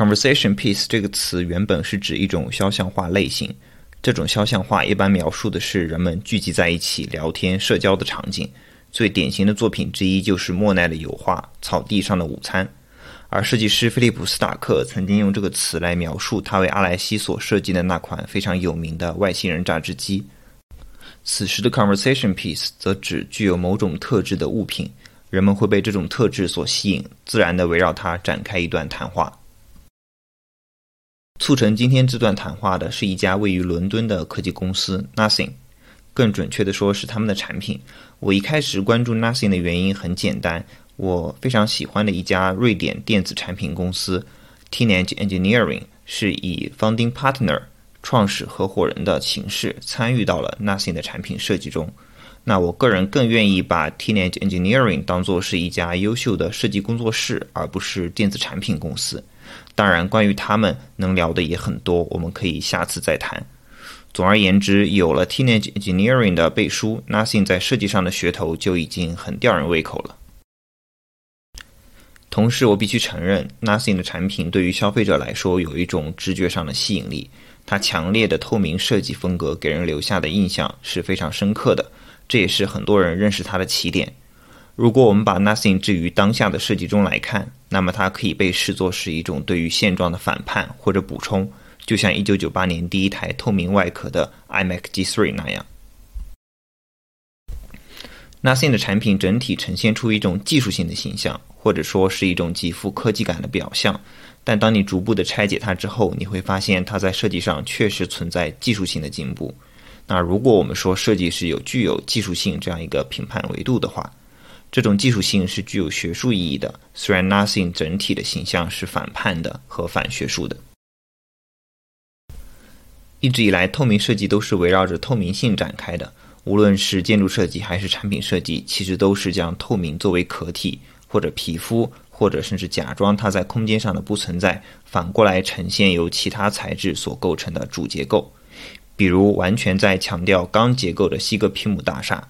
Conversation piece 这个词原本是指一种肖像画类型，这种肖像画一般描述的是人们聚集在一起聊天、社交的场景。最典型的作品之一就是莫奈的油画《草地上的午餐》，而设计师菲利普斯塔克曾经用这个词来描述他为阿莱西所设计的那款非常有名的外星人榨汁机。此时的 conversation piece 则指具有某种特质的物品，人们会被这种特质所吸引，自然地围绕它展开一段谈话。促成今天这段谈话的是一家位于伦敦的科技公司 Nothing。更准确的说，是他们的产品。我一开始关注 Nothing 的原因很简单，我非常喜欢的一家瑞典电子产品公司 Teenage Engineering 是以 founding partner 创始合伙人的形式参与到了 Nothing 的产品设计中。那我个人更愿意把 Teenage Engineering 当做是一家优秀的设计工作室，而不是电子产品公司。当然，关于他们能聊的也很多，我们可以下次再谈。总而言之，有了 Teenage Engineering 的背书，Nothing 在设计上的噱头就已经很吊人胃口了。同时，我必须承认，Nothing 的产品对于消费者来说有一种直觉上的吸引力。它强烈的透明设计风格给人留下的印象是非常深刻的，这也是很多人认识它的起点。如果我们把 Nothing 置于当下的设计中来看，那么它可以被视作是一种对于现状的反叛或者补充。就像1998年第一台透明外壳的 iMac G3 那样，Nothing 的产品整体呈现出一种技术性的形象，或者说是一种极富科技感的表象。但当你逐步的拆解它之后，你会发现它在设计上确实存在技术性的进步。那如果我们说设计是有具有技术性这样一个评判维度的话，这种技术性是具有学术意义的。虽然 Nothing 整体的形象是反叛的和反学术的。一直以来，透明设计都是围绕着透明性展开的。无论是建筑设计还是产品设计，其实都是将透明作为壳体或者皮肤，或者甚至假装它在空间上的不存在，反过来呈现由其他材质所构成的主结构。比如，完全在强调钢结构的西格皮姆大厦，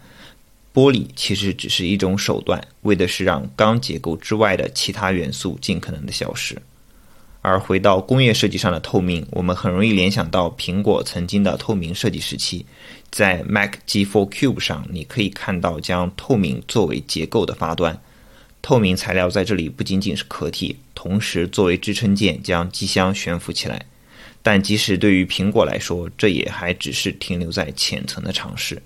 玻璃其实只是一种手段，为的是让钢结构之外的其他元素尽可能的消失。而回到工业设计上的透明，我们很容易联想到苹果曾经的透明设计时期。在 Mac G4 Cube 上，你可以看到将透明作为结构的发端。透明材料在这里不仅仅是壳体，同时作为支撑件将机箱悬浮起来。但即使对于苹果来说，这也还只是停留在浅层的尝试。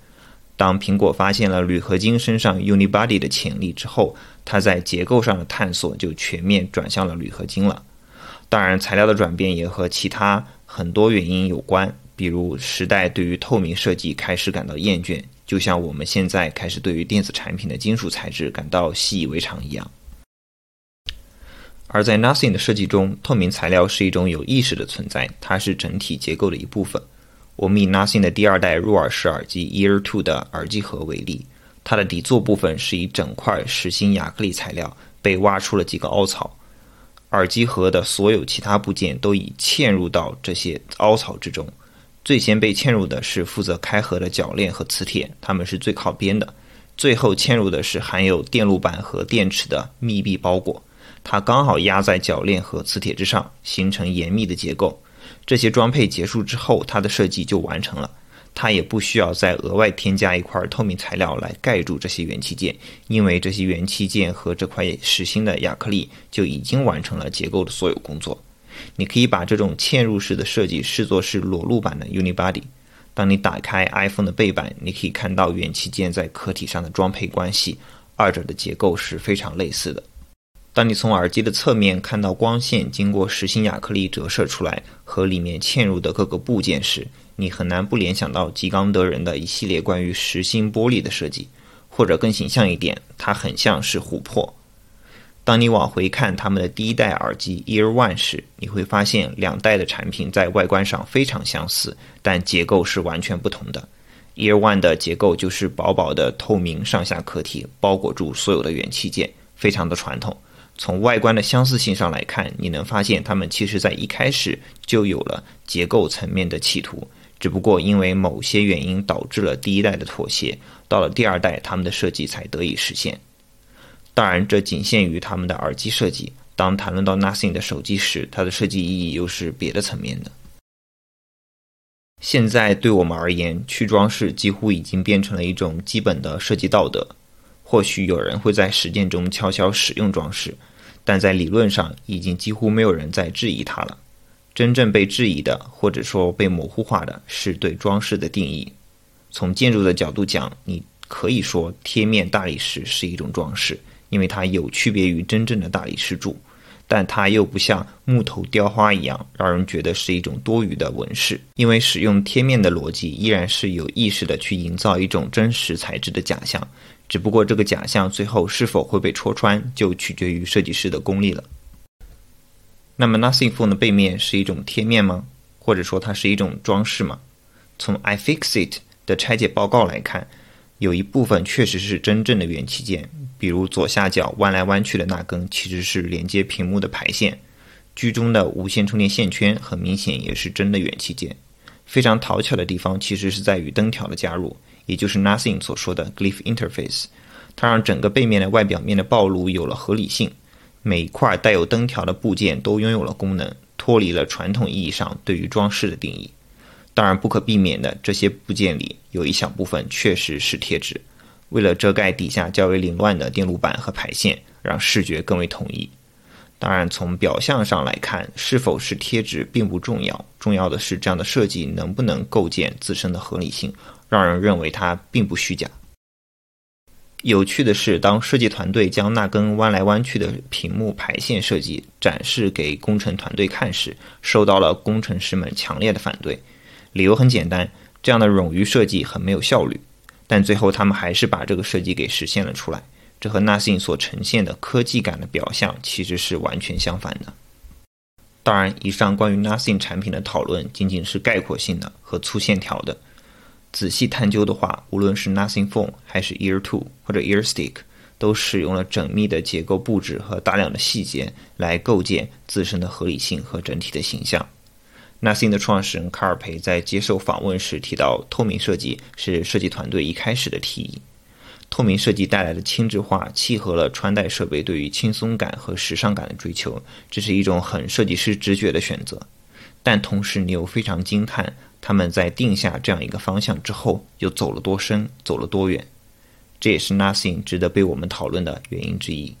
当苹果发现了铝合金身上 Unibody 的潜力之后，它在结构上的探索就全面转向了铝合金了。当然，材料的转变也和其他很多原因有关，比如时代对于透明设计开始感到厌倦，就像我们现在开始对于电子产品的金属材质感到习以为常一样。而在 Nothing 的设计中，透明材料是一种有意识的存在，它是整体结构的一部分。我们以 Nothing 的第二代入耳式耳机 Ear Two 的耳机盒为例，它的底座部分是一整块实心亚克力材料，被挖出了几个凹槽。耳机盒的所有其他部件都已嵌入到这些凹槽之中。最先被嵌入的是负责开合的铰链和磁铁，它们是最靠边的。最后嵌入的是含有电路板和电池的密闭包裹，它刚好压在铰链和磁铁之上，形成严密的结构。这些装配结束之后，它的设计就完成了。它也不需要再额外添加一块透明材料来盖住这些元器件，因为这些元器件和这块实心的亚克力就已经完成了结构的所有工作。你可以把这种嵌入式的设计视作是裸露版的 Unibody。当你打开 iPhone 的背板，你可以看到元器件在壳体上的装配关系，二者的结构是非常类似的。当你从耳机的侧面看到光线经过实心亚克力折射出来和里面嵌入的各个部件时，你很难不联想到吉冈德人的一系列关于实心玻璃的设计，或者更形象一点，它很像是琥珀。当你往回看他们的第一代耳机 Ear One 时，你会发现两代的产品在外观上非常相似，但结构是完全不同的。Ear One 的结构就是薄薄的透明上下壳体，包裹住所有的元器件，非常的传统。从外观的相似性上来看，你能发现它们其实在一开始就有了结构层面的企图。只不过因为某些原因导致了第一代的妥协，到了第二代，他们的设计才得以实现。当然，这仅限于他们的耳机设计。当谈论到 Nothing 的手机时，它的设计意义又是别的层面的。现在对我们而言，去装饰几乎已经变成了一种基本的设计道德。或许有人会在实践中悄悄使用装饰，但在理论上已经几乎没有人在质疑它了。真正被质疑的，或者说被模糊化的，是对装饰的定义。从建筑的角度讲，你可以说贴面大理石是一种装饰，因为它有区别于真正的大理石柱。但它又不像木头雕花一样，让人觉得是一种多余的纹饰，因为使用贴面的逻辑依然是有意识的去营造一种真实材质的假象，只不过这个假象最后是否会被戳穿，就取决于设计师的功力了。那么，Nothing Phone 的背面是一种贴面吗？或者说它是一种装饰吗？从 iFixit 的拆解报告来看，有一部分确实是真正的元器件。比如左下角弯来弯去的那根其实是连接屏幕的排线，居中的无线充电线圈很明显也是真的元器件。非常讨巧的地方其实是在于灯条的加入，也就是 Nothing 所说的 Glyph Interface，它让整个背面的外表面的暴露有了合理性，每一块带有灯条的部件都拥有了功能，脱离了传统意义上对于装饰的定义。当然不可避免的，这些部件里有一小部分确实是贴纸。为了遮盖底下较为凌乱的电路板和排线，让视觉更为统一。当然，从表象上来看，是否是贴纸并不重要，重要的是这样的设计能不能构建自身的合理性，让人认为它并不虚假。有趣的是，当设计团队将那根弯来弯去的屏幕排线设计展示给工程团队看时，受到了工程师们强烈的反对。理由很简单，这样的冗余设计很没有效率。但最后，他们还是把这个设计给实现了出来。这和 Nothing 所呈现的科技感的表象其实是完全相反的。当然，以上关于 Nothing 产品的讨论仅仅是概括性的和粗线条的。仔细探究的话，无论是 Nothing Phone 还是 Ear Two 或者 Ear Stick，都使用了缜密的结构布置和大量的细节来构建自身的合理性和整体的形象。Nothing 的创始人卡尔培在接受访问时提到，透明设计是设计团队一开始的提议。透明设计带来的轻质化，契合了穿戴设备对于轻松感和时尚感的追求，这是一种很设计师直觉的选择。但同时，你又非常惊叹，他们在定下这样一个方向之后，又走了多深，走了多远。这也是 Nothing 值得被我们讨论的原因之一。